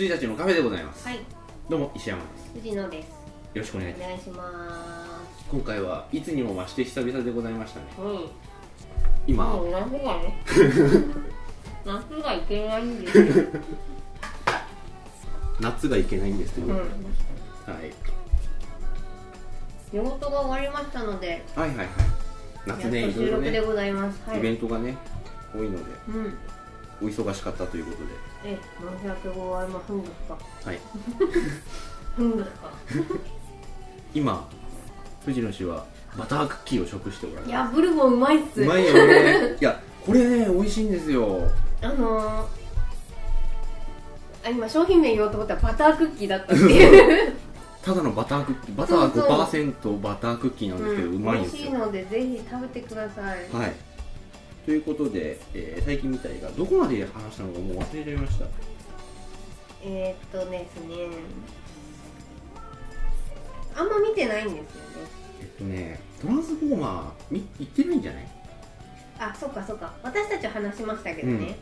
羊たちのカフェでございます、はい。どうも石山です。藤野です。よろしくお願いしお願いしまます。今回はいつにも増して久々でございましたね。すうん。今、もう夏がね？夏がいけないんですよ、夏がいけないんですけど、うん、はい、仕事が終わりましたので。はいはいはい。夏ねやっと収いろいろでございます。はい。イベントがね多いのでうん。お忙しかったということえ申し訳ございませんでしたではい。うんですか？今藤野氏はバタークッキーを食しておられいるやブルボンうまいっす。うまいよね。いやこれね美味しいんですよ。あのー、あ今商品名言おうと思ったらバタークッキーだったっていう。ただのバタークッキーバターそうそう5%バタークッキーなんですけど、うまいんですよ。美味しいのでぜひ食べてください。はいということで、えー最近見た映画どこまで話したのかもう忘れちゃいました。えー、っとですね。あんま見てないんですよね。えっとねトランスフォーマーみ言ってないんじゃない？あそっかそっか。私たちは話しましたけどね、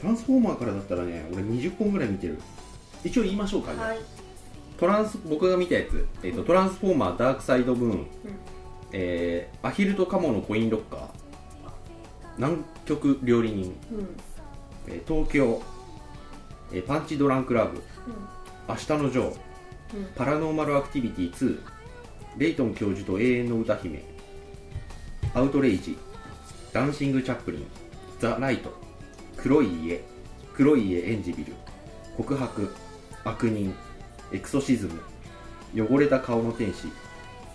トランスフォーマーからだったらね俺20本ぐらい見てる。一応言いましょうか、じゃあ。はい。トランス僕が見たやつ、えっとトランスフォーマーダークサイドブーン、えーアヒルとカモのコインロッカー南極料理人、えー東京、えーパンチドランクラブ。明日のジョー。うん。パラノーマルアクティビティ2レイトン教授と永遠の歌姫。アウトレイジ。ダンシング・チャップリン。ザ・ライト。黒い家。黒い家エンジビル。告白。悪人。エクソシズム。汚れた顔の天使。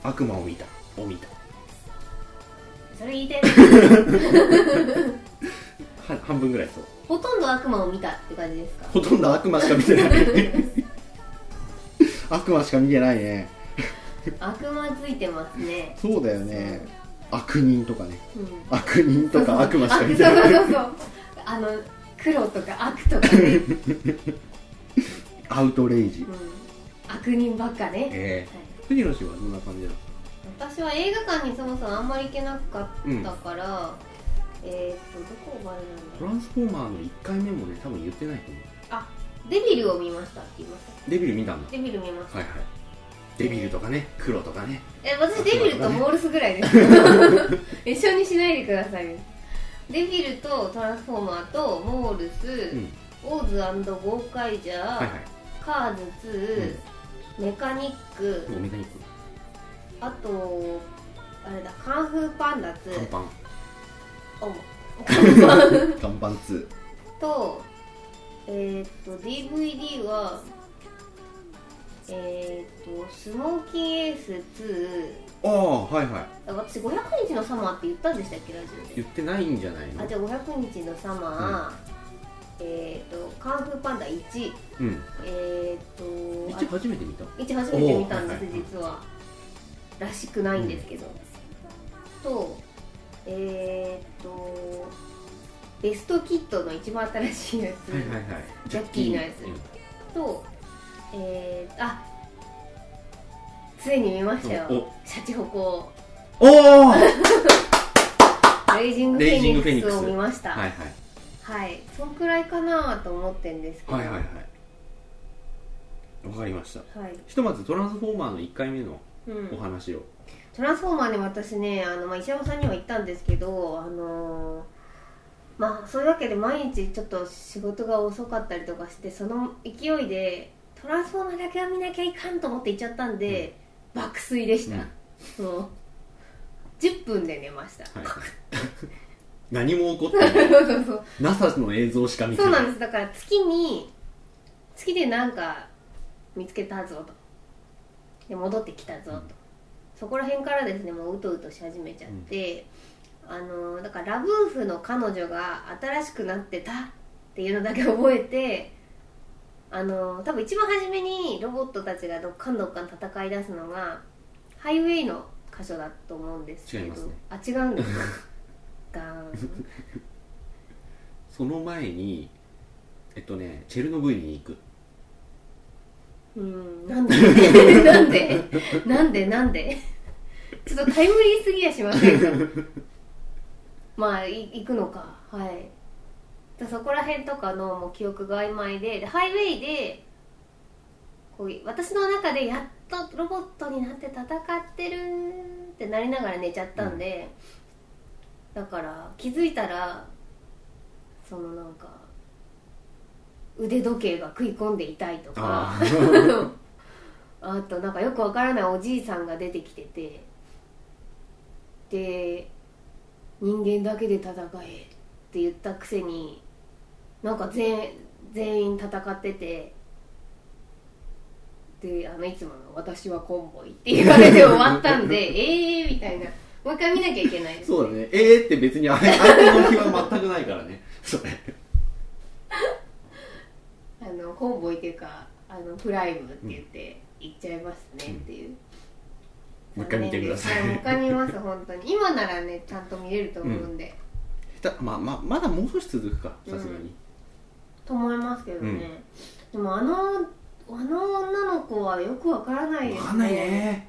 悪魔を見た。を見たそれ言いたい 半分ぐらいそう。ほとんど悪魔を見たって感じですか？ほとんど悪魔しか見てない悪魔しか見てないね。悪魔ついてますね。そうだよね。悪人とかね。うん。悪人とか悪魔しか見てあない。そうそうそう。あの黒とか悪とか。ね、アウトレイジ。うん、悪人ばっかね、えはい。ー、藤野氏はどんな感じなの？私は映画館にそもそもあんまり行けなかったから、えー、っとどこがあれなんだトランスフォーマーの1回目もね多分言ってないと思う。あデビルを見ましたって言いました。デビル見たんだデビル見ました、はいはい。デビルとかね黒とかね。え私デビルとモールスぐらいです。一緒にしないでください。よデビルとトランスフォーマーとモールス、うん。オーズゴーカイジャー、はいはい。カーズ2、メカニックおメカニックあとあれだカンフーパンダ2看板おカンパン看板2とえーっと DVD はえーっとスモーキンエース2ああはいはい。あ私500日のサマーって言ったんでしたっけラジオで。言ってないんじゃないの？あじゃあ500日のサマー、えーっとカンフーパンダ1うん。えーっと一初めて見た。1初めて見たんですおーはいはいはい。実はらしくないんですけど、とえーっとベストキットの一番新しいやつ、はいはいはい。ジャッキーのやつ。うん。とえー、あついに見ましたよ。おシャチホコ。おおはいレイジングフェニックス。を見ました。はいはい。そんくらいかなと思ってんですけど。はいはいはい。わかりました。はい。ひとまずトランスフォーマーの1回目のうんお話を、トランスフォーマーね私ねあの、まあ、石山さんには言ったんですけどあのーまあそういうわけで毎日ちょっと仕事が遅かったりとかしてその勢いでトランスフォーマーだけは見なきゃいかんと思って行っちゃったんで、爆睡でした、もう10分で寝ました、はい。はい何も起こってない。そうそうそう。NASA の映像しか見てそうないなんです。だから月に月でなんか見つけたぞとで戻ってきたぞと、そこら辺からですねもううとうとし始めちゃって、あのだからラブーフの彼女が新しくなってたっていうのだけ覚えてあの多分一番初めにロボットたちがどっかんどっかん戦い出すのがハイウェイの箇所だと思うんですけど。ね。あ違うんですか？ガーン。その前にえっとねチェルノブイリに行くうん。なんで？なんで？なんで？なんで？ちょっとタイムリーすぎやしませんか？まあい行くのか。はい。だそこら辺とかのもう記憶が曖昧で。でハイウェイでこう私の中でやっとロボットになって戦ってるってなりながら寝ちゃったんで、だから気づいたらそのなんか腕時計が食い込んでいたいとか。あ あとなんかよくわからないおじいさんが出てきてて。で人間だけで戦えって言ったくせになんか全全員戦ってて。であのいつもの「私はコンボイ」って言われて終わったんでえ えーみたいな。もう一回見なきゃいけないです、そうだね。えーって別にあれ相手の気は全くないからね。それあのコンボイっていうかあのプライムって言って行っちゃいますねっていう、もう一回見てください。はもう一回見ます本当に。今ならね ちゃんと見れると思うんで、下手まあまあまだもう少し続くかさすがに、と思いますけどね、でもあのあの女の子はよくわからないですね。わかんないね。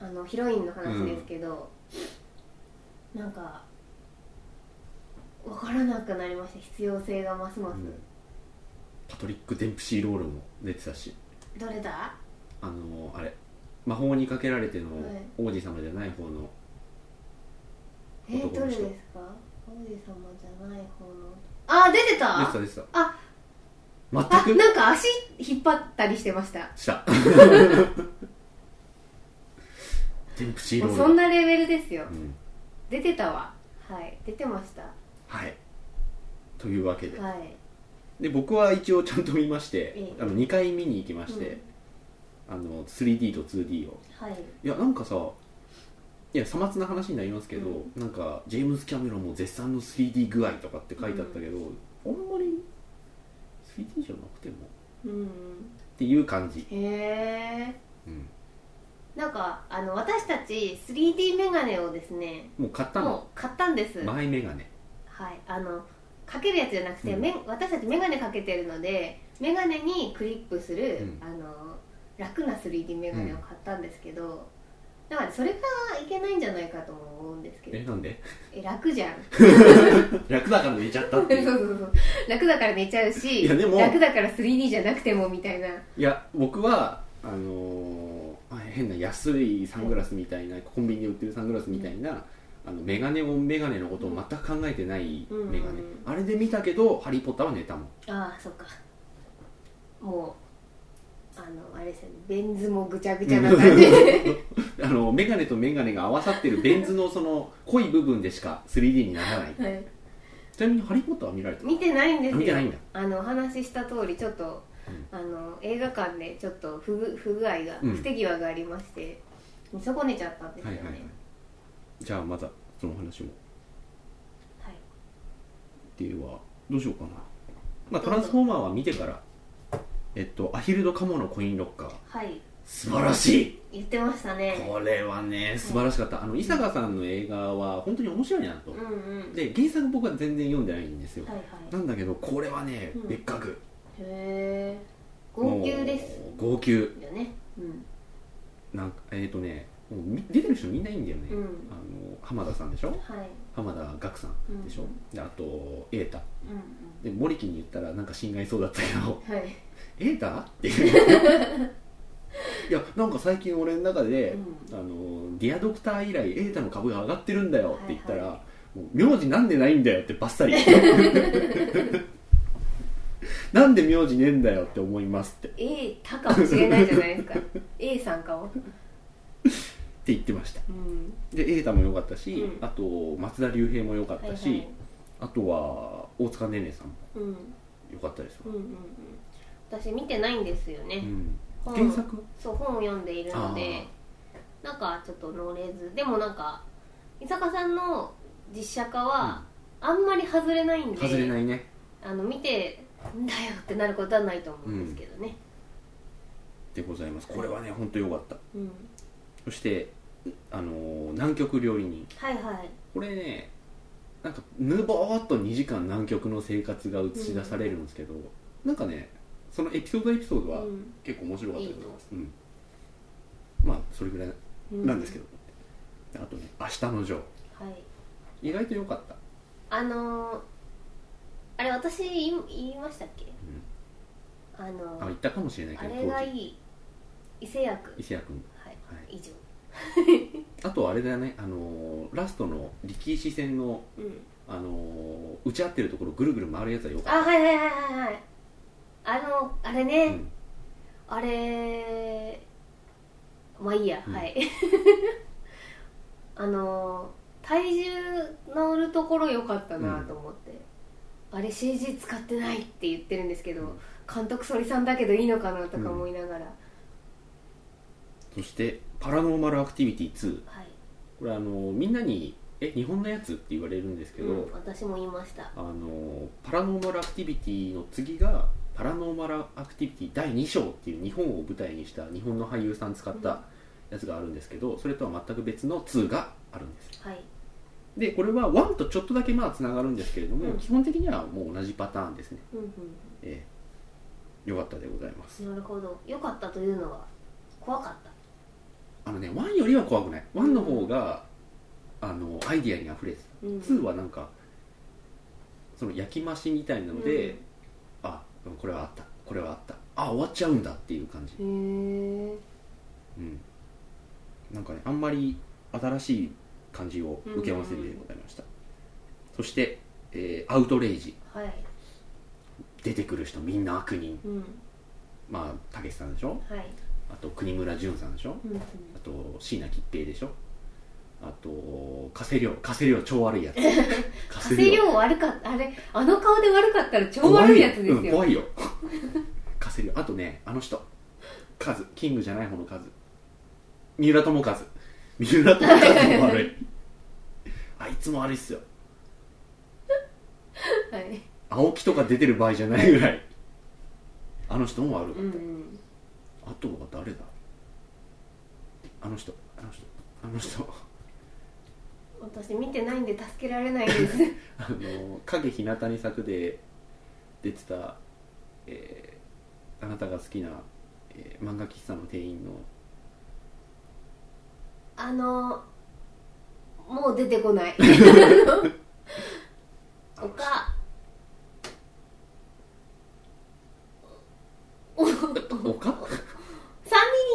あのヒロインの話ですけど、なんかわからなくなりました必要性がますます、うんパトリック・デンプシー・ロールも出てたし。どれだ？あのあれ。魔法にかけられてのはい。王子様じゃない方の。えー、どれですか？王子様じゃない方の。あ出てた？出てた出てた。あ。全あくなんか足引っ張ったりしてました。した。デンプシー・ロール。そんなレベルですよ。うん。出てたわ。はい。出てました。はい。というわけで。はいで僕は一応ちゃんと見ましてええあの2回見に行きまして、あの 3D と 2D を。はい。いやなんかさいやさまつな話になりますけど、うなんかジェームズ・キャメロンも絶賛の 3D 具合とかって書いてあったけど、あんまり 3D じゃなくても。うん。っていう感じ、へえうん、なんかあの私たち 3D メガネをですねもう買ったの？もう買ったんです。前メガネ。はい。あのかけるやつじゃなくて、うん。め私たちメガネかけてるのでメガネにクリップする、うん。あの楽な 3D メガネを買ったんですけど、だからそれがいけないんじゃないかとも思うんですけど。えなんで？え楽じゃん。楽だから寝ちゃったってそう。そうそう楽だから寝ちゃうしいやでも楽だから 3D じゃなくてもみたいな。いや僕はあのーあ変な安いサングラスみたいな、コンビニで売ってるサングラスみたいな、あのメガネオンメガネのことを全く考えてないうん。メガネ、うんあれで見たけど「ハリー・ポッター」は寝たも。んああそっか。もうあのあれですよね。ベン図もぐちゃぐちゃな感じ。あのメガネとメガネが合わさってるベン図のその濃い部分でしか 3D にならない。はい。ちなみに「ハリー・ポッター」は見られた見てないんですよ。見てないんだ。あのお話しした通りちょっと、あの映画館でちょっと不具不具合が、うん。不手際がありまして見損ねちゃったんですよね。はいはいはいじゃあまたその話も。はい。ではどうしようかな。まあトランスフォーマーは見てからえっとアヒルド・カモのコインロッカー。はい。素晴らしい。言ってましたね。これはね素晴らしかった。あの伊坂さんの映画は本当に面白いなと。うんうん。で原作僕は全然読んでないんですよ。はいはい。なんだけどこれはねうん。別格。へえ号泣です。もう号泣。よね。うん。なんかえっ、とねもうみ出てる人みんないいんだよね、うん。あの浜田さんでしょ？はい。浜田岳さんでしょ、であと瑛太。うんで森木に言ったらなんか心外そうだったけどうんはい。瑛太？っていう。いやなんか最近俺の中で、うあのディアドクター以来瑛太の株が上がってるんだよって言ったら、はいはもう名字なんでないんだよってバッサリ。なんで名字ねえんだよって思いますって。って A たかもしれないじゃないですか。A さんかも言ってました。うん。で瑛太も良かったし、うん。あと松田龍平も良かったし、はいはい。あとは大塚ねねさんもうん。良かったですわ、うんうんうん。私見てないんですよね、原作？そう本を読んでいるのでなんかちょっと乗れずでもなんか伊坂さんの実写化はあんまり外れないんで、外れないね。あの見てんだよってなることはないと思うんですけどね。でございます。これはね本当良かった。うん、そしてあのー南極料理人。はいはい。これねなんかぬぼーっと2時間南極の生活が映し出されるんですけど、なんかねそのエピソードエピソードはうん。結構面白かったと思います、いうん。まあそれぐらいうん。なんですけど、あとね「明日のジョー。はい」意外と良かった。あのーあれ私言い言いましたっけ？あのあ言ったかもしれないあけどれがいい。伊勢役。伊勢谷以上。あとあれだよね。あのーラストの力石戦のうん。あのー打ち合ってるところぐるぐる回るやつはよかっあはいはいはいはいはい。あのあれた、ね、うん。あれまあいいや、うん。はい。あの体重乗るところ良かったなと思って、あれ CG 使ってないって言ってるんですけど、うん。監督ソリさんだけどいいのかなとか思いながら、そして「パラノーマルアクティビティ2はい」これあのーみんなに「え日本のやつ?」って言われるんですけど、うん、私も言いました。あのパラノーマルアクティビティの次がパラノーマルアクティビティ第2章っていう日本を舞台にした日本の俳優さん使ったやつがあるんですけどそれとは全く別の2があるんです。はい。でこれは1とちょっとだけまあつながるんですけれども、うん。基本的にはもう同じパターンですね。うんうんええ。よかったでございます。なるほど。良かったというのは怖かったあのね1よりは怖くない。1の方が、あのアイディアにあふれてた。うん。2はなんかその焼き増しみたいなので、あうん。これはあった。これはあった。あ終わっちゃうんだっていう感じ。へえうん。なんかねあんまり新しい感じを受けませんでございました、そして、えーアウトレイジ。はい。出てくる人みんな悪人。うん。まあたけしさんでしょ？はいあと国村淳さんでしょ？うん。うんあと椎名桔平でしょ？あと加瀬亮。加瀬亮超悪いやつ。加加瀬亮悪かった。あれあの顔で悪かったら超怖悪いやつですよ、うん、怖いよ。加瀬亮。あとねあの人。カズ。キングじゃない方のカズ。三浦友和。三浦友和も悪い。あいつも悪いっすよ。はい。青木とか出てる場合じゃないぐらい。あの人も悪かった、うんうんあとは誰だ？あの人あの人あの人。私見てないんで助けられないです。あの影日向に咲くで出てた、えーあなたが好きな、えー漫画喫茶の店員の。あのもう出てこない。おか3人い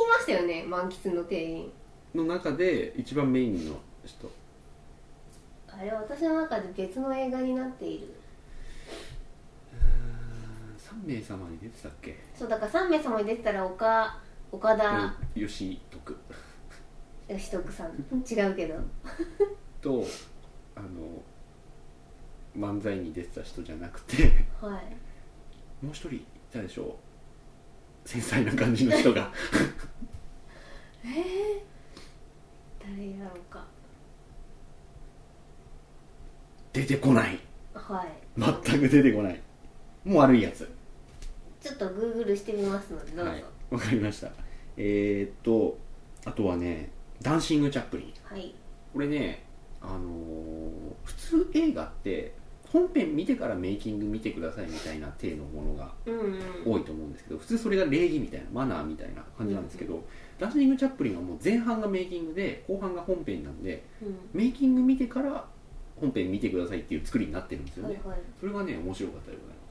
ましたよね満喫の店員の中で一番メインの人。あれ私の中で別の映画になっている。3名様に出てたっけ？そうだから3名様に出てたら岡岡田。よし徳。義徳さん。違うけど。とあの漫才に出てた人じゃなくて。はい。もう一人いたでしょ？繊細な感じの人が 誰やろうか。出てこない。はい。全く出てこない。もう悪いやつ。ちょっとグーグルしてみますのでどうぞ。はい。わかりました。えー、っとあとはねダンシング・チャップリン。はい、これねあのー普通映画って本編見てからメイキング見てくださいみたいな体のものがうんうん。多いと思うんですけど普通それが礼儀みたいなマナーみたいな感じなんですけど、ダンシング・チャップリンはもう前半がメイキングで後半が本編なんでうん。メイキング見てから本編見てくださいっていう作りになってるんですよね、はいはい。それがね面白かったでございま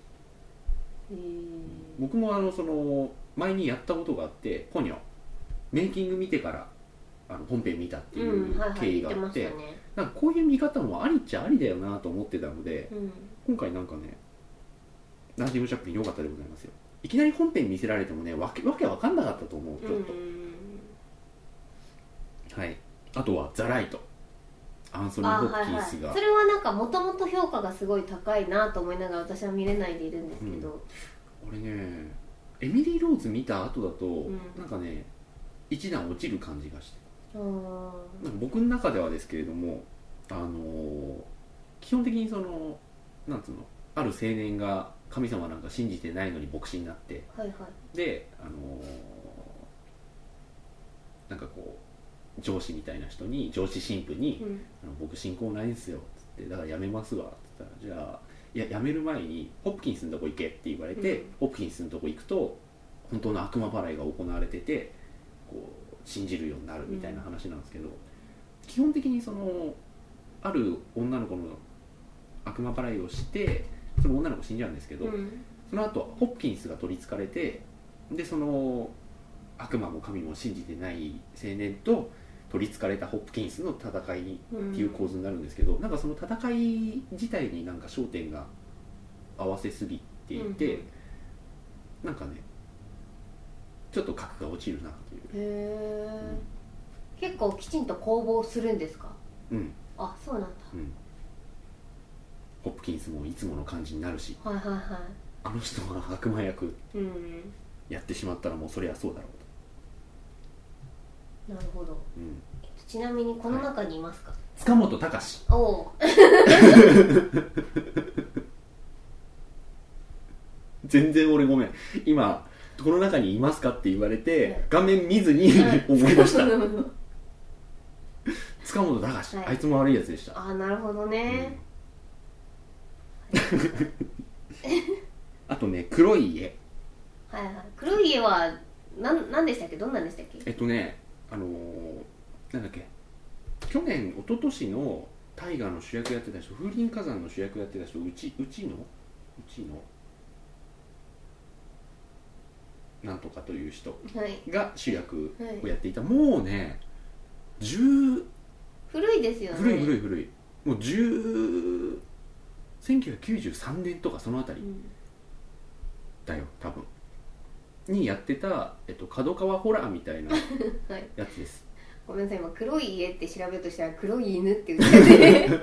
す。へー。僕もあのその前にやったことがあってポニョ。メイキング見てからあの本編見たっていううんはいはい。経緯言ってまがあっしてたね。なんかこういう見方もありっちゃありだよなと思ってたのでうん。今回なんかねダンシング・チャップリン良かったでございますよ。いきなり本編見せられてもねわけわけわかんなかったと思うちょっと、はい。あとは「ザ・ライト」アンソニー・ホッキンスが、それはなんかもともと評価がすごい高いなと思いながら私は見れないでいるんですけど、俺ねエミリー・ローズ見た後だと、ん。なんかね一段落ちる感じがして。あー。なんか僕の中ではですけれどもあのー基本的にそのなんつうのある青年が神様なんか信じてないのに牧師になって。はいはい。であのーなんかこう上司みたいな人に上司神父にうん「あの僕信仰ないんすよ」っつって「だからやめますわ」っつったら「じゃあいややめる前にホプキンスのとこ行け」って言われて、うん。ホプキンスのとこ行くと本当の悪魔払いが行われててこう信じるようになるみたいな話なんですけど、基本的にそのある女の子の悪魔払いをしてその女の子死んじゃうんですけど、うん。その後ホップキンスが取りつかれてでその悪魔も神も信じてない青年と取りつかれたホップキンスの戦いっていう構図になるんですけど、なんかその戦い自体になんか焦点が合わせすぎていて、うんなんかねちょっと格が落ちるなという、へえ結構きちんと攻防するんですか？うん。あそうなんだ。うん、ホップキンスもいつもの感じになるし。はいはいはあの人が悪魔役いうん。やってしまったらもうそりゃそうだろうなるほど。と、うん、ちなみにこの中にいますか、塚本隆。おお 全然俺ごめん。今この中にいますかって言われて、はい。画面見ずに思い出した。あ 塚本隆、はい。あいつも悪いやつでした、あなるほどね、あとね黒い家。はいはい。黒い家はなんなんでしたっけ？どんなんでしたっけ？えっとねあのーなんだっけ？去年一昨年の大河の主役やってた人風林火山の主役やってた人うちうちの？うちの？なんとかという人はい。が主役はいをやっていた、もうね10古いですよね。古い古い古い。もう10 1993年とかそのあたりうん。だよ多分にやってた、えっと、角川ホラーみたいな はい。やつです。ごめんなさい今黒い家って調べようとしたら黒い犬って言ってて。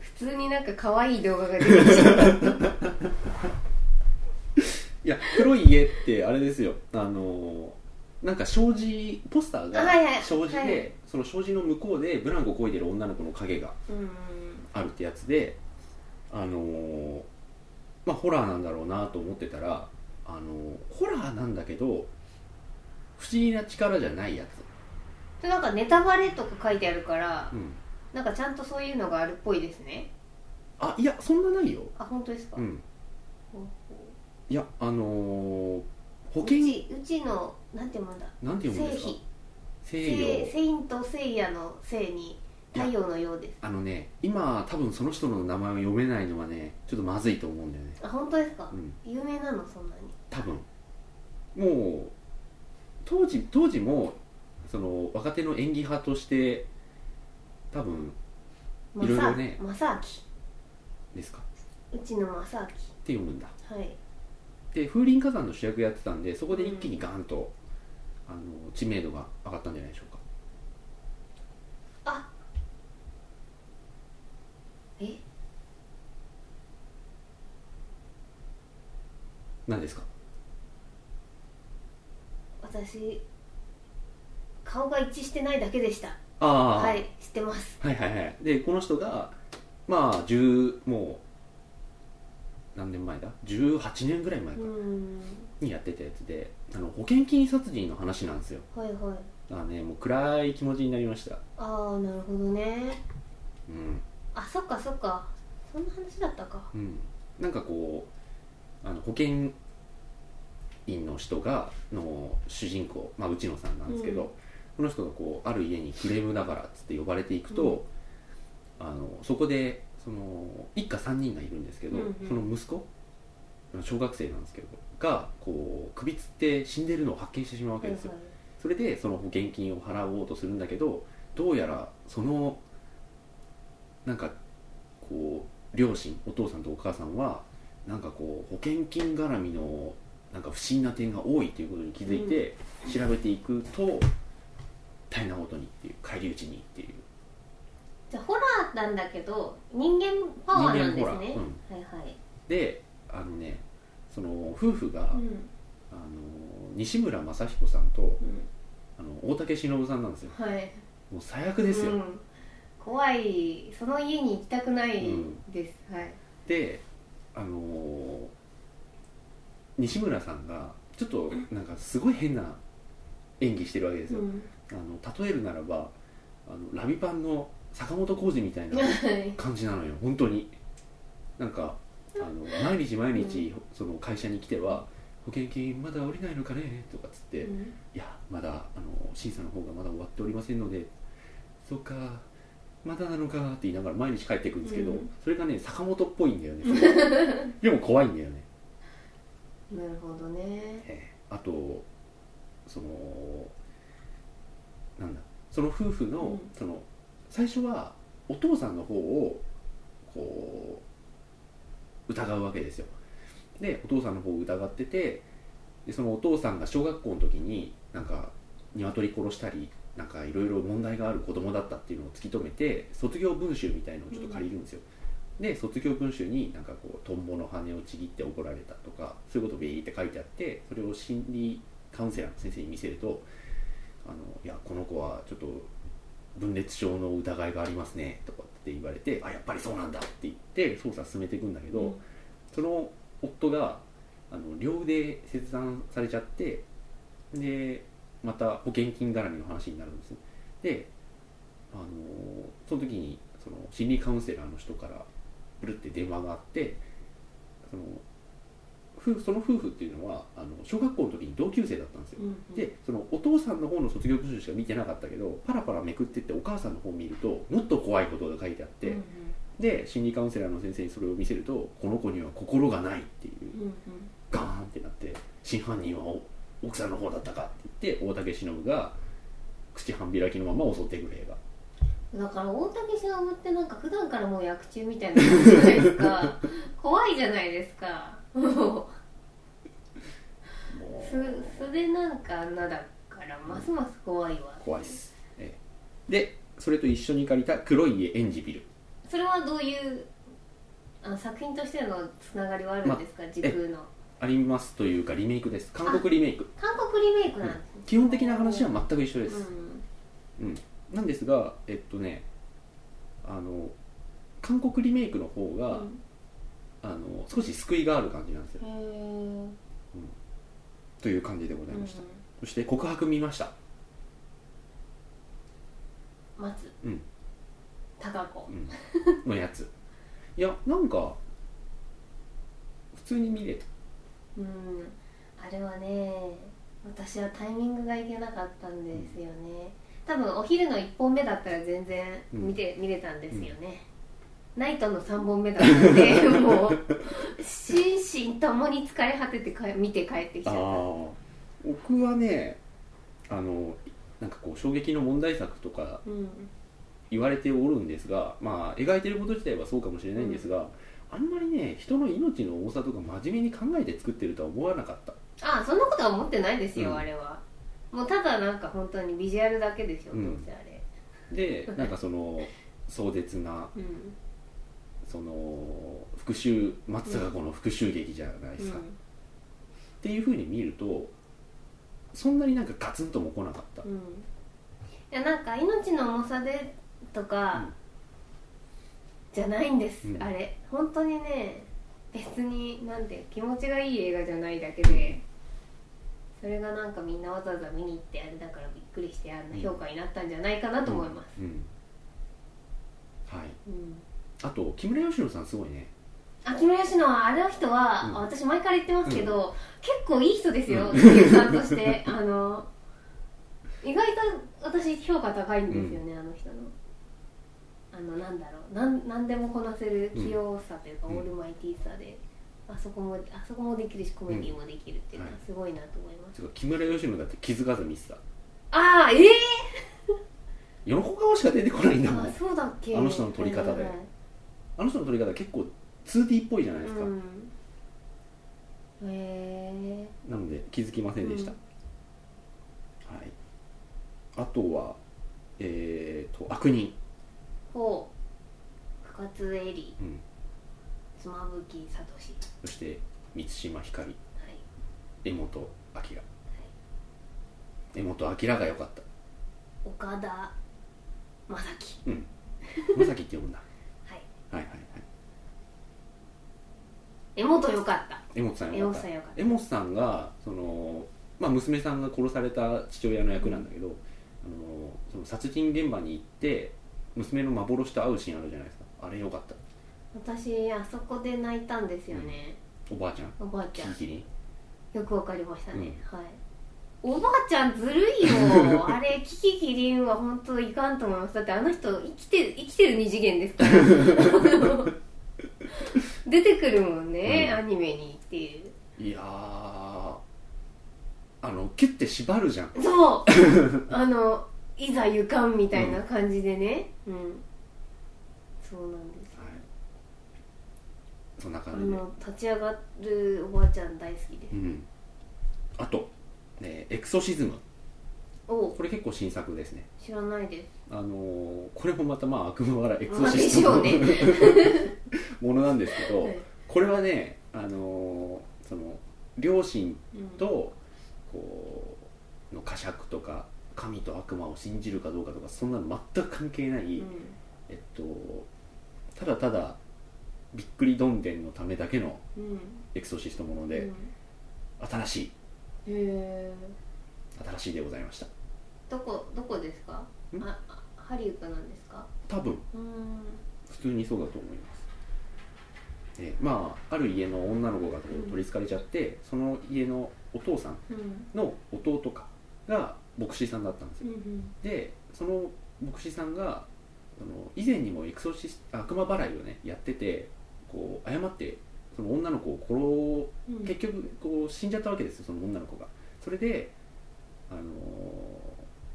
普通になんか可愛い動画が出てきちゃった。いや黒い家ってあれですよ。あのなんか障子ポスターがあはいはい。障子で、はい。その障子の向こうでブランコ漕いでる女の子の影がうんあるってやつであのまあホラーなんだろうなと思ってたらあのホラーなんだけど不思議な力じゃないやつ。でなんかネタバレとか書いてあるからうん。なんかちゃんとそういうのがあるっぽいですね。あいやそんなないよ。あ本当ですか、うん。いやあのー保険ちうちのなんて読むんだ？なんて読むんですか？聖イント聖夜の聖に太陽のようで。すあのね今多分その人の名前を読めないのはねちょっとまずいと思うんだよね。あ本当ですか、うん。有名なのそんなに？多分。もう当時当時もその若手の演技派として多分まいろいろね。まさき。ですか？うちのまさき。って読むんだ。はい。で風林火山の主役やってたんでそこで一気にガーンと、あの知名度が上がったんじゃないでしょうかあえ？何ですか？私顔が一致してないだけでした。ああ、はい知ってます。はいはいはい。でこの人がまあ10もう何年前だ？18年ぐらい前か。にやってたやつであの保険金殺人の話なんですよ。はいはい。だからねもう暗い気持ちになりました。ああなるほどね。うんあそっかそっか。そんな話だったか。うん。なんかこうあの保険員の人がの主人公、まあ、内野さんなんですけど、うん。この人がこうある家にクレームだからっつって呼ばれていくと、あのそこでその一家3人がいるんですけど、うんうん。その息子小学生なんですけどがこう首つって死んでるのを発見してしまうわけですよ、はい。それでその保険金を払おうとするんだけどどうやらそのなんかこう両親お父さんとお母さんはなんかこう保険金絡みのなんか不審な点が多いということに気づいて調べていくと大変なことにっていう返り討ちにっていう。じゃあホラーなんだけど人間パワーなんですね、人間ホラー。はいはい。であのねその夫婦が、うん。あの西村雅彦さんとうん。あの大竹しのぶさんなんですよ。はい。もう最悪ですよ、うん、怖い。その家に行きたくないうん。です、はい。であのー西村さんがちょっとなんかすごい変な演技してるわけですよ、うん。あの例えるならばあのラビパンの坂本浩二みたいなはい。感じなのよ。本当に。なんかあの 毎日毎日その会社に来ては「保険金まだ降りないのかね?」とかっつって「うんいやまだあの審査の方がまだ終わっておりませんのでそうかまだなのかって言いながら毎日帰っていくんですけど、うん。それがね坂本っぽいんだよね。でも怖いんだよね、なるほどね。ええ。あとそのなんだ。その夫婦の,、うん。その最初はお父さんの方をこう疑うわけですよ。でお父さんの方を疑っててでそのお父さんが小学校の時になんか鶏殺したりなんかいろいろ問題がある子供だったっていうのを突き止めて卒業文集みたいのをちょっと借りるんですよ、で卒業文集になんかこうトンボの羽をちぎって怒られたとかそういうことをビーって書いてあってそれを心理カウンセラーの先生に見せると「あのいやこの子はちょっと分裂症の疑いがありますね」とかって言われて「あやっぱりそうなんだ」って言って捜査進めていくんだけど、うん。その夫があの両腕切断されちゃってでまた保険金絡みの話になるんですであのその時にその心理カウンセラーの人からブルって電話があってその夫婦その夫婦っていうのはあの小学校の時に同級生だったんですよ。うんうん。でそのお父さんの方の卒業文集しか見てなかったけどパラパラめくってってお母さんの方を見るともっと怖いことが書いてあって、うん。で心理カウンセラーの先生にそれを見せるとこの子には心がないっていう。うんうん。ガーンってなって真犯人はお奥さんの方だったかって言って大竹しのぶが口半開きのまま襲ってくる映画。だから大竹しのぶってなんか普段からもう役中みたいな感じじゃないですか。怖いじゃないですか。もう。もそそれなんかあんなだからますます怖いわ。怖いっす、ええ。でそれと一緒に借りた「黒い家エンジビル。それはどういうあの作品としてのつながりはあるんですか、時空の」ありますというかリメイクです。韓国リメイク。韓国リメイクなんですね、基本的な話は全く一緒です、ううん。なんですがえっとねあの韓国リメイクの方ん、が、あの少し救いがある感じなんですよ。という感じでございました、そして告白見ました。待つ。うん。高子うん。のやつ。いやなんか普通に見れたうん。あれはね私はタイミングがいけなかったんですよね。多分お昼の1本目だったら全然見て、見れたんですよね、ナイトの3本目だったんで もう心身ともに疲れ果ててか見て帰ってきちゃっああ僕はねあのなんかこう衝撃の問題作とか言われておるんですがまあ描いてること自体はそうかもしれないんですが、あんまりね人の命の重さとか真面目に考えて作ってるとは思わなかった。ああそんなことは思ってないですよ、うん。あれは。もうただなんか本当にビジュアルだけでしょ、うんどうせあれ。でなんかその壮絶な うん。その復讐松坂子の復讐劇じゃないですか、っていうふうに見るとそんなになんかガツンとも来なかった、うん、うん、いやなんか命の重さでとか、じゃないんです、うん。あれ。本当にね別になんて気持ちがいい映画じゃないだけでそれがなんかみんなわざわざ見に行ってあれだからびっくりしてあんな評価になったんじゃないかなと思います、うん、うん。はい。うん。あと木村佳乃さんすごいね。あ木村佳乃はあの人は、うん。私前から言ってますけど、結構いい人ですよ、うん。さんとして。あの意外と私評価高いんですよね、あの人のあのなんだろう。なん何でもこなせる器用さというか、うんオールマイティーさであそこもあそこもできるしコメディもできるっていうのははい。すごいなと思います、ちょっと木村佳乃だって気づかず見てたああええ横顔しか出てこないんだもん。あそうだっけ。あの人の撮り方で。はいはい。はいあの人の撮り方結構 2D っぽいじゃないですか、うん。へえなので気づきませんでした、はい。あとはえー、と悪人、ほう深津絵里うん、妻夫木聡。そして満島ひかり。はい。江本明。江本明が良かった。岡田将生。うん。まさきって読むんだ。はい。はいはいはい。江本よかった。江本さん江良かった。んよかった。江本さんがその、まあ、娘さんが殺された父親の役なんだけど、あのその殺人現場に行って娘の幻と会うシーンあるじゃないですか。あれ良かった。私あそこで泣いたんですよね、おばあちゃん。おばあちゃん。キリキリ。よくわかりましたね、はい。おばあちゃんずるいよ。あれキキキリンは本当いかんと思います。だってあの人生きてる生きてる二次元ですから。出てくるもんね、うん。アニメにっていう。いやー。あのキュッて縛るじゃん。そう。あのいざ行かんみたいな感じでね。うん、そうなんですはい。そんなあ感じで。の立ち上がるおばあちゃん大好きです。うん。あと、ね、エクソシズム。お。これ結構新作ですね。知らないです。あのーこれもまたまあ悪魔笑いエクソシストのしょうね。ものなんですけど、はい。これはね、あのーその両親うん。とこうの呵責とか神と悪魔を信じるかどうかとかそんなの全く関係ない、うん。えっと、ただただびっくりどんでんのためだけのうん。エクソシストもので、うん。新しい。へえ新しいでございました。どこどこですか？ん？ああハリウッドなんですか？多分。うん。普通にそうだと思います。えまあある家の女の子が取りつかれちゃって、その家のお父さんうん。の弟かが牧師さんだったんですよ、うんでその牧師さんがその以前にもエクソシス悪魔払いをねやっててこう誤ってその女の子を殺うん。結局こう死んじゃったわけですよその女の子が。それであのー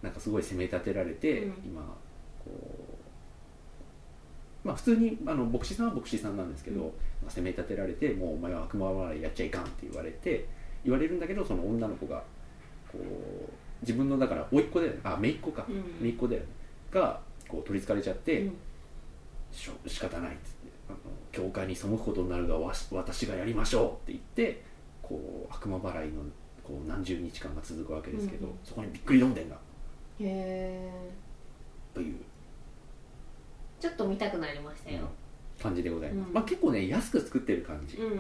なんかすごい責め立てられて、うん。今こうまあ普通にあの牧師さんは牧師さんなんですけど、うん。まあ責め立てられてもうお前は悪魔払いやっちゃいかんって言われて言われるんだけどその女の子がこう自分のだから甥っ子だよね。あ姪っ子か。うん。姪っ子だよね。がこう取りつかれちゃって、うん。しょ仕方ないっつってあの教会に背くことになるがわし私がやりましょうって言ってこう悪魔払いのこう何十日間が続くわけですけど、うん。そこにびっくりどんでんがへえという。ちょっと見たくなりましたよ。感じでございます、うん。まあ、結構ね安く作ってる感じ、うん。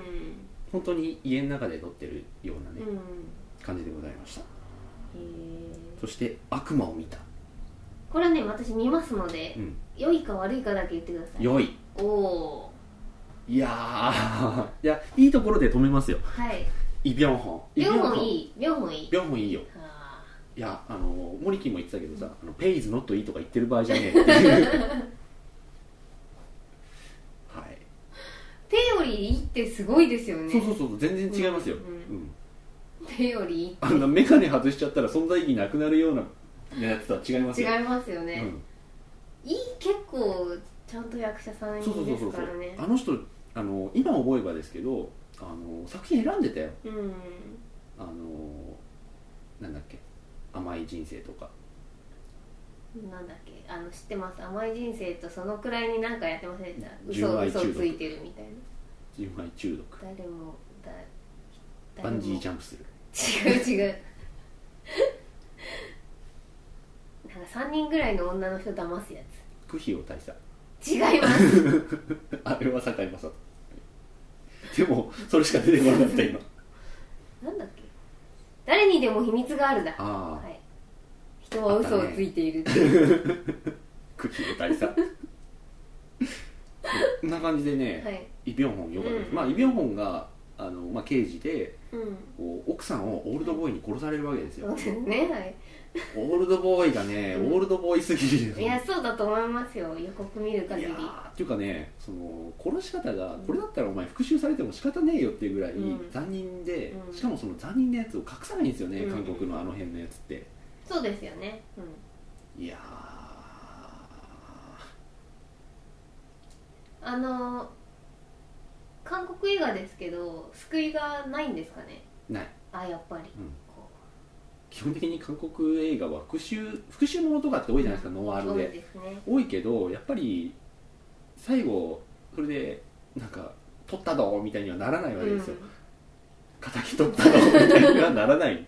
本当に家の中で撮ってるようなね、うん。へ感じでございました。えそして悪魔を見た、これね私見ますのでうん、良いか悪いかだけ言ってください。良い。おおいやー。いやいいところで止めますよ。ーはい。イ・ビョンホン。両方いい。い両方いいビョンホン。いい。よ。あ。いやあの森木も言ってたけどさ「あのペイズノットいい」とか言ってる場合じゃねえっていう。はい。ー手よりいいってすごいですよね。そうそうそう全然違いますよ、ううんん手より。あんな眼鏡外しちゃったら存在意義なくなるようなやつとは違いますよ。違いますよね、うん、いい結構ちゃんと役者さんでそうそうそうそうすからねあの人あの今思えばですけどあの作品選んでたよ。うん。あのなんだっけ。甘い人生とか。なんだっけ。あの知ってます。甘い人生とそのくらいになんかやってませんでした？純嘘愛中毒嘘ついてるみたいな。純愛中毒。誰もだバンジージャャンプする違う違う。なんか3人ぐらいの女の人騙すやクヒオ大佐つ違います。あれは堺雅人。でもそれしか出てこなかった今。なんだっけ？誰にでも秘密があるだ。ああ。はい。人は嘘をついているっていう、クヒオ大佐 こんな感じでね、はい。イ・ビョンホンよかったです、うん。まあイ・ビョンホンがあの、まあ、刑事でうん。こう奥さんをオールドボーイに殺されるわけですよ。そうですねはい。オールドボーイがね、うん。オールドボーイすぎる。いやそうだと思いますよ予告見るい限り。やーっていうかねその殺し方がこれだったらお前復讐されても仕方ねえよっていうぐらいうん。残忍で、うん。しかもその残忍なやつを隠さないんですよね、うん。韓国のあの辺のやつって。そうですよね、うん、いやあの韓国映画ですけど救いがないんですかね？ーない。あやっぱり、うん。こ基本的に韓国映画は復讐復讐ものとかって多いじゃないですか、ノワう多いールで。ですね。多いけどやっぱり最後それでなんか取ったぞみたいにはならないわけですよ、敵取ったぞみたいにはならない。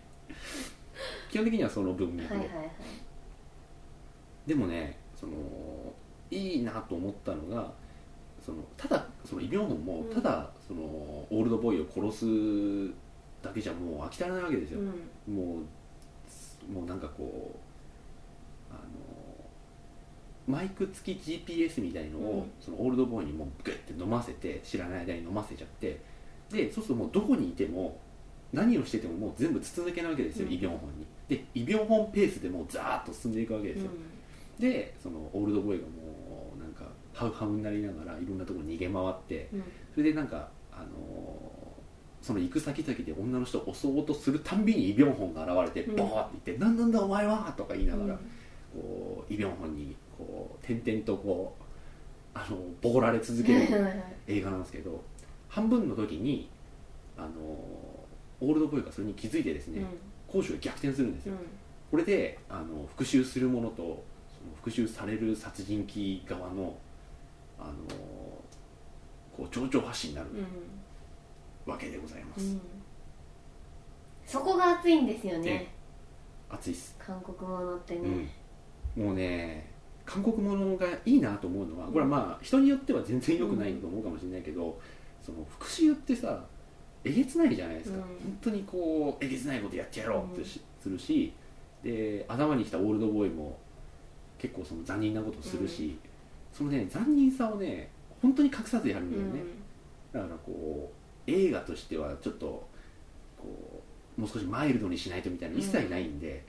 基本的にはその文うん、脈で、はいはいはい。でもねそのいいなと思ったのがそのただそのイ・ビョンホンもうん。ただそのオールドボーイを殺すだけじゃもう飽き足らないわけですよ、うん。もうもうなんかこうあのマイク付き GPS みたいのを、うん。そのオールドボーイにもうグッて飲ませて知らない間に飲ませちゃってでそうするともうどこにいても何をしててももう全部筒抜けなわけですよ、うん。イ・ビョンホンに。でイ・ビョンホンペースでもうザーッと進んでいくわけですよ、でそのオールドボーイがもうハウハウになりながらいろんなところに逃げ回ってうん。それでなんかあのーその行く先々で女の人を襲おうとするたんびにイ・ビョンホンが現れてうん。ボーって言って「なんなんだお前は!」とか言いながら、うん。こうイ・ビョンホンにこう点々とこうあのボコられ続ける映画なんですけど半分の時にあのオールドボーイがそれに気づいてですね、攻守が逆転するんですよ、これであの復讐する者とその復讐される殺人鬼側のあのこう頂上発信になるわけでございます、そこが熱いんですよね。ね熱いっす、韓国ものってね。うん、もうね韓国ものがいいなと思うのはこれはまあ人によっては全然良くないと思うかもしれないけど、その復讐ってさえげつないじゃないですか、うん。本当にこうえげつないことやってやろうってし、するしで頭に来たオールドボーイも結構その残忍なことするし、そのね残忍さをね本当に隠さずやるんだよね、だからこう映画としてはちょっとこうもう少しマイルドにしないとみたいなの一切ないんで、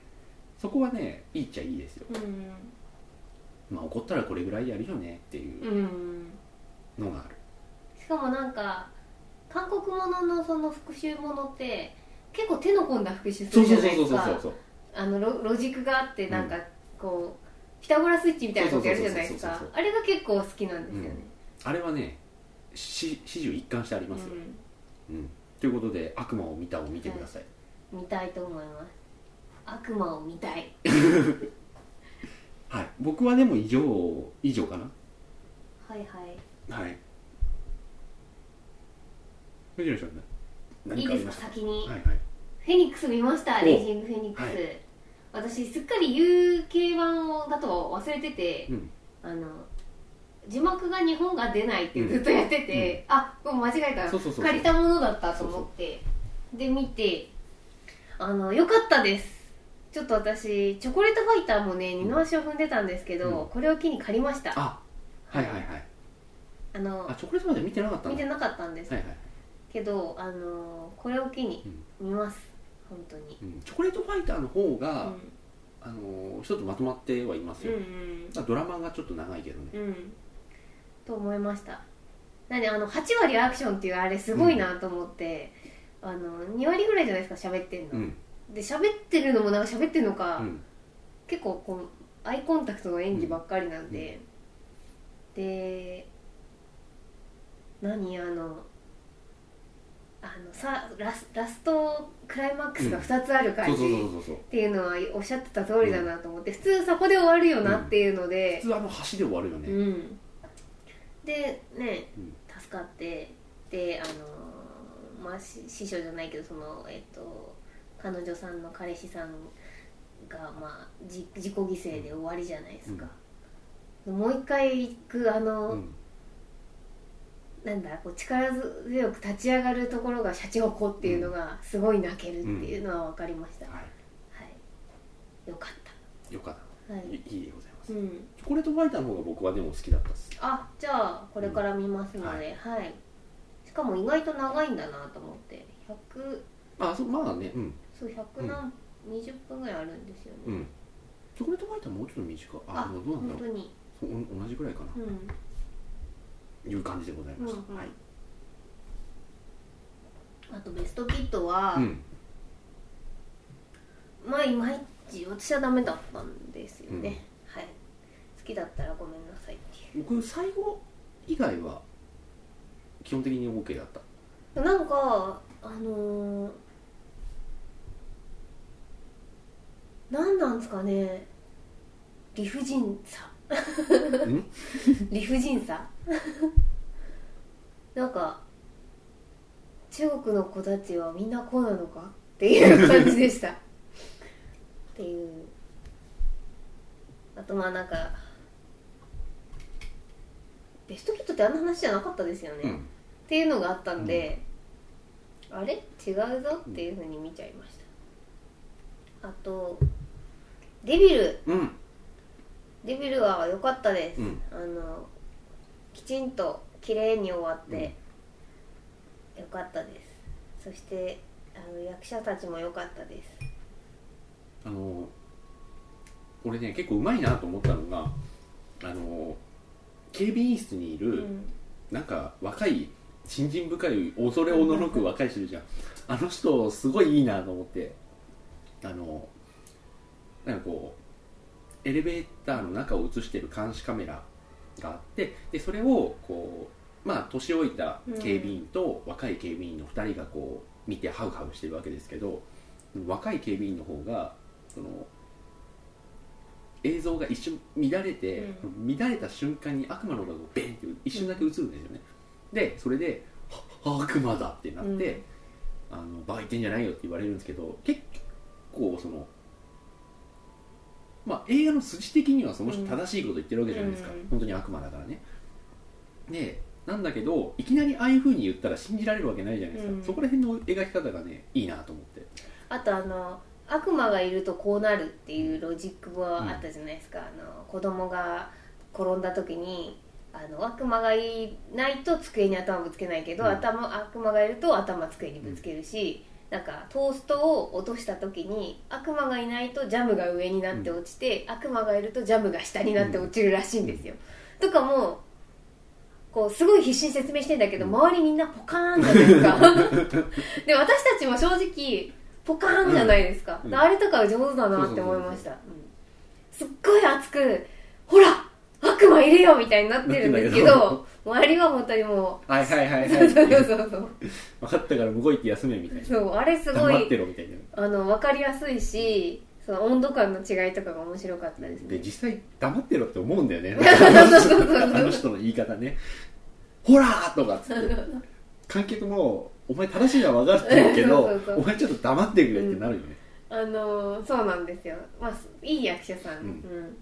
そこはねいいっちゃいいですよ。うん。まあ怒ったらこれぐらいやるよねっていううん。のがある、しかもなんか韓国もののその復讐ものって結構手の込んだ復讐するじゃないですか。そう。あのロロジックがあってなんかこうピタゴラスイッチみたいなことやるじゃないですか。あれが結構好きなんですよね。あれはねし始終一貫してありますよ、ううん。ということで「悪魔を見た」を見てください、ん見たいと思います。悪魔を見たい。はい。僕はでも以上以上かな。はいはい。はい。藤野さんね何いいですか？かありました先に、はいはい。フェニックス見ました？お。レイジングフェニックス、はい私すっかり UK 版だと忘れてて、うん。あの字幕が日本が出ないってずっとやってて、あもう間違えた借りたものだったと思ってで見てあのよかったです。ちょっと私チョコレートファイターもね二の足を踏んでたんですけど、うん。これを機に借りました。あはいはいはい。あのあチョコレートまで見てなかったの？見てなかったんです、はいはい、けどあのこれを機に見ます本当に。うん、チョコレートファイターの方が、うあのー一つまとまってはいますよ、んうん。まあドラマがちょっと長いけどね。うん、うん、と思いました。なんであの8割アクションっていうあれすごいなと思って、あの2割ぐらいじゃないですか喋ってんの、うん。で喋ってるのもなんか喋ってるのか、うん。結構こうアイコンタクトの演技ばっかりなんで、で何あのあのさラスラストクライマックスが2つある感じ、っていうのはおっしゃってた通りだなと思って、普通そこで終わるよなっていうので普、通あの橋で終わるよね、うん。でね、うん。助かってであのまあし師匠じゃないけどそのえっと彼女さんの彼氏さんがまあじ自己犠牲で終わりじゃないですか、もう一回行くあの、うんなんだこう力強く立ち上がるところがシャチホコっていうのがすごい泣けるっていうのは分かりました、ははい。よかっいよかった。たはい。いいいでございます、うん。チョコレートファイターの方が僕はでも好きだったっす。あじゃあこれから見ますので、はい、しかも意外と長いんだなと思って。100あそうまあねうん。そう100何、20分ぐらいあるんですよね、うん。チョコレートファイターもうちょっと短い。ああでもどうなんだろう。本当に。同じぐらいかな。うんいう感じでございました、うんうん。はい、あとベストキットは、うん、まあいまいち私はダメだったんですよね、はい。好きだったらごめんなさいってい僕最後以外は基本的に OK だった。うなんかあのー、何なんですかね。理不尽さ。ん？理不尽さ なんか中国の子たちはみんなこうなのかっていう感じでした。っていう。あとまあなんかベストキットってあんな話じゃなかったですよね、うん。っていうのがあったんで、あれ？違うぞっていうふうに見ちゃいました。あとデビル。うん。デビルは良かったです、うん。あのきちんと綺麗に終わって良かったです。そしてあの役者たちも良かったです。あの俺ね結構うまいなと思ったのがあの警備員室にいる、うん。なんか若い信心深い恐れおののく若い人じゃん。あの人すごいいいなと思ってあのなんかこうエレベーターの中を映してる監視カメラがあってでそれをこうまあ年老いた警備員と若い警備員の2人がこう見てハウハウしてるわけですけど若い警備員の方がその映像が一瞬乱れて、乱れた瞬間に悪魔の顔がベンって一瞬だけ映るんですよね、でそれで「は悪魔だ!」ってなって「あのバカ言ってんじゃないよ」って言われるんですけど結構そのまあ映画の筋的にはその人正しいこと言ってるわけじゃないですか、うん。本当に悪魔だからね。でなんだけどいきなりああいうふうに言ったら信じられるわけないじゃないですか、うん。そこら辺の描き方がねいいなと思って。あとあの悪魔がいるとこうなるっていうロジックはあったじゃないですか、あの子供が転んだ時にあの悪魔がいないと机に頭ぶつけないけど、うん。頭悪魔がいると頭机にぶつけるし、なんかトーストを落とした時に悪魔がいないとジャムが上になって落ちて、悪魔がいるとジャムが下になって落ちるらしいんですよ、とかもこうすごい必死に説明してんだけど、うん。周りみんなポカーンじゃないですか。で私たちも正直ポカーンじゃないですか、うん。あれとか上手だなって思いました。うん。すっごい熱くほら悪魔いるよみたいになってるんですけど周りは本当にもはいはいはう、い。そうそうはいそうそう。分かったから向こう行って休めみたいな。そうあれすご黙っていろみたいな。あの分かりやすいしその温度感の違いとかが面白かったですね。で実際黙ってろって思うんだよね。あの人の言い方ね。ほらーとかっつって。観客もお前正しいのは分かってるけどお前ちょっと黙ってくれってなるよね、あのそうなんですよ、まあ、いい役者さん、うん。うん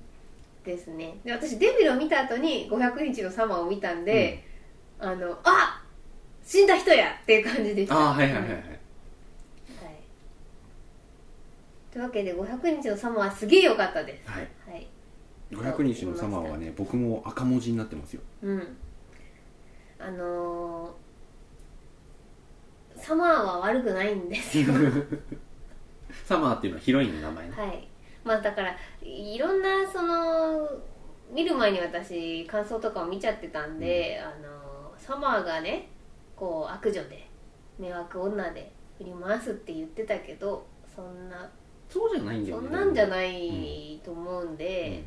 ですね。で私デビルを見た後に500日のサマーを見たんで、あのあ死んだ人やっていう感じでした。ああはいはいはいはい。はい。というわけで500日のサマーはすげえ良かったです。はい。はい。500日のサマーはね僕も赤文字になってますよ。うん。あのーサマーは悪くないんですよ。サマーっていうのはヒロインの名前ね。はいまあだからいろんなその見る前に私感想とかを見ちゃってたんで、あのサマーがねこう悪女で迷惑女で振り回すって言ってたけどそんなそうじゃないんだよね。そんなんじゃないと思うんで、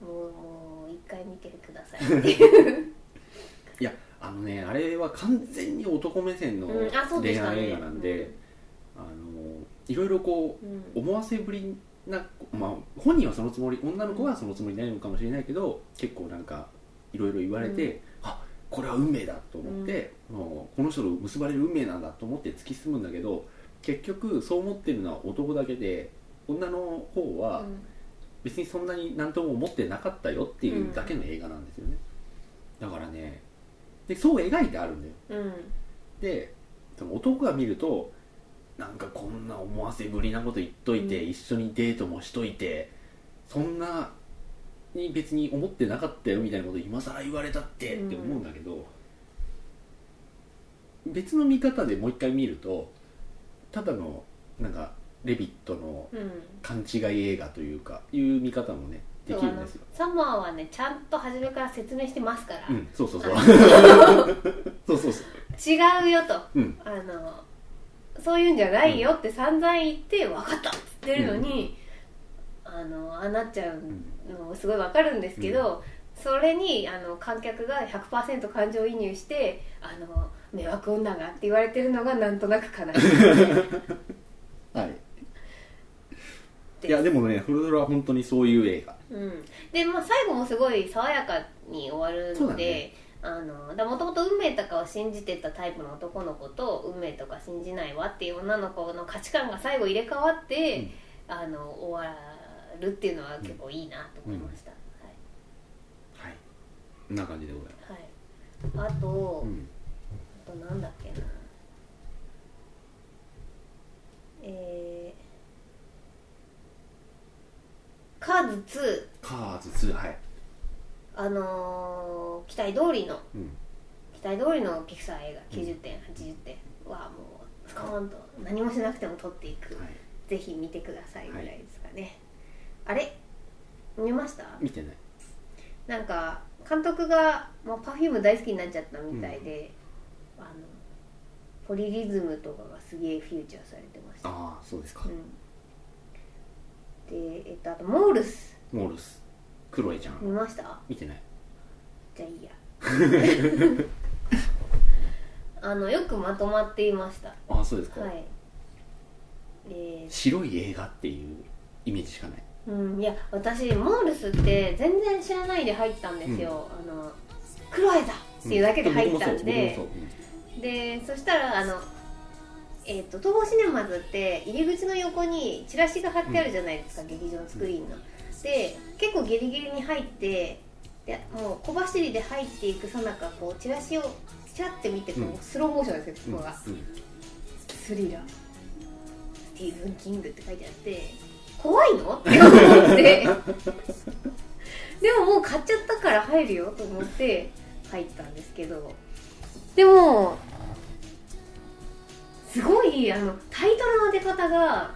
もうもう一回見てください。っていう いやあのねあれは完全に男目線の恋愛映画なんで、あのいろいろこううん。思わせぶりな、まあ、本人はそのつもり女の子はそのつもりないのかもしれないけど結構なんかいろいろ言われて、あこれは運命だと思って、もうこの人と結ばれる運命なんだと思って突き進むんだけど結局そう思ってるのは男だけで女の方は別にそんなに何とも思ってなかったよっていうだけの映画なんですよね、だからねでそう描いてあるんだよ。うんうん。でその男が見るとなんかこんな思わせぶりなこと言っといて、うん。一緒にデートもしといてそんなに別に思ってなかったよみたいなこと今更言われたってって思うんだけど、別の見方でもう一回見るとただのなんかレビットのうん。勘違い映画というかいう見方もねできるんですよ。サマーはねちゃんと初めから説明してますから、うんそうそうそうあそうそうそう。違うよと。うん。あのそういうんじゃないよって散々言って分かったっつってるのに、あのああなっちゃうのもすごい分かるんですけど、それにあの観客が100%感情移入してあの迷惑女がって言われてるのがなんとなく悲しい。はい。いやでもねフルドラは本当にそういう映画。うん、で、まあ、最後もすごい爽やかに終わるそうだのでねもともと運命とかを信じてたタイプの男の子と運命とか信じないわっていう女の子の価値観が最後入れ替わって、あの終わるっていうのは結構いいなと思いました、はい。こんな感じでございまはい、はい、あと、す、うん、あとなんだっけな。えー、カーズカーズ2はい、2あのー期待通りのうん、期待通りのピクサー映画90点80点はもうスコーンと何もしなくても撮っていく、はい。ぜひ見てくださいぐらいですかね、あれ？見ました？見てない。なんか監督がもう Perfume 大好きになっちゃったみたいで、あのポリリズムとかがすげえフューチャーされてました、ああそうですか。うん、でえっとあとモールス。モールスクロエちゃん。見ました？見てない。じゃあいいや。あのよくまとまっていました。ああそうですか、はい。え白い映画っていうイメージしかない。ーうん、いや私モールスって全然知らないで入ったんですよ、あのクロエだっていうだけで入ったんで、うでそしたらあのえー、と東宝シネマズって入り口の横にチラシが貼ってあるじゃないですか、劇場のスクリーンの。で結構ギリギリに入ってでもう小走りで入っていくさなかこうチラシをチラって見てこう、うん。スローモーションですようんここが、うん。スリラー。スティーブン・キングって書いてあって怖いの？って思って。でももう買っちゃったから入るよと思って入ったんですけど。でもすごいあのタイトルの出方が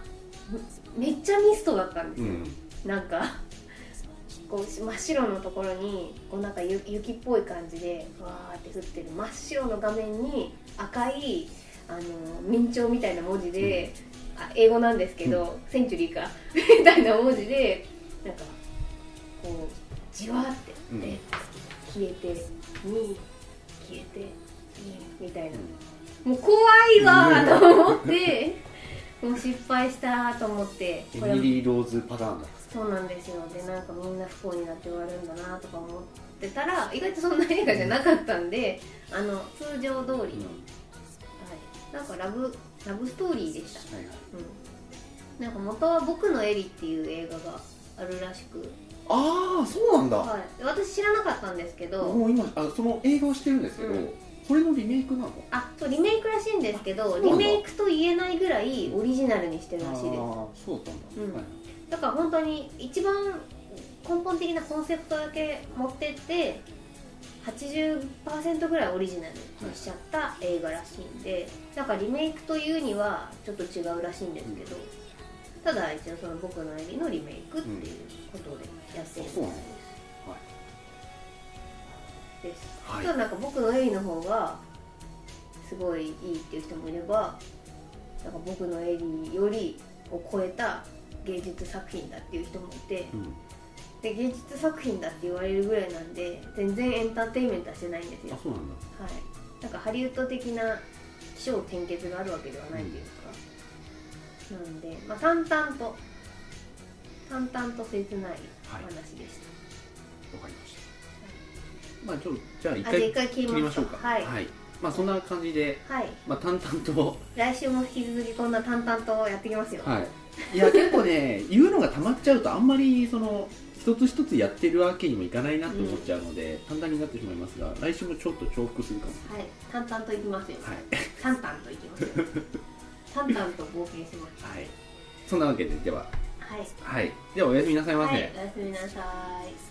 めっちゃミストだったんですよ、うんなんかこう真っ白のところにこうなんかゆ雪っぽい感じでわーって降ってる。真っ白の画面に赤いあの明朝みたいな文字で、あ英語なんですけど、センチュリーかみたいな文字でなんかこうじわーって、うん。で消えて2消えて2みたいな、もう怖いわーと思って、もう失敗したと思ってエこれミリー・ローズパターンだそうなんですよ。でなんかみんな不幸になって終わるんだなとか思ってたら意外とそんな映画じゃなかったんであの通常通りの、はい、なんかラブラブストーリーでした、はいはい。うん、なんか元は「僕のエリ」っていう映画があるらしく、ああそうなんだ、はい、私知らなかったんですけどもう今あその映画をしてるんですけど、うん。それのリメイクなの？あそうリメイクらしいんですけどリメイクと言えないぐらいオリジナルにしてるらしいです。ああそうだったんだ、うん。はいだから本当に一番根本的なコンセプトだけ持ってって80%ぐらいオリジナルにしちゃった映画らしいんでなんかリメイクというにはちょっと違うらしいんですけど、ただ一応その僕のエリのリメイクっていうことでやってるみたいです、です、はい。ただなんか僕のエリの方がすごいいいっていう人もいればなんか僕のエリよりを超えた芸術作品だっていう人もいてうん。で芸術作品だって言われるぐらいなんで全然エンターテインメントはしてないんですよ。あそうなんだ。はい。なんかハリウッド的な起承転結があるわけではないというか、なんで、まあ、淡々と淡々と切ない話でした、わかりました。まあちょじゃあ一あじゃあ回一回切りましょうましょうか。はい。まあそんな感じではい。まあ淡々と。来週も引き続きこんな淡々とやっていきますよ。はいいや結構ね言うのがたまっちゃうとあんまりその一つ一つやってるわけにもいかないなと思っちゃうので、うん、簡単になってしまいますが来週もちょっと重複するかも。はい淡々といきますよ、はい、淡々といきますよ。淡々と冒険します。はい。そんなわけででは。はい、はい、ではおやすみなさいませ、はい、おやすみなさい。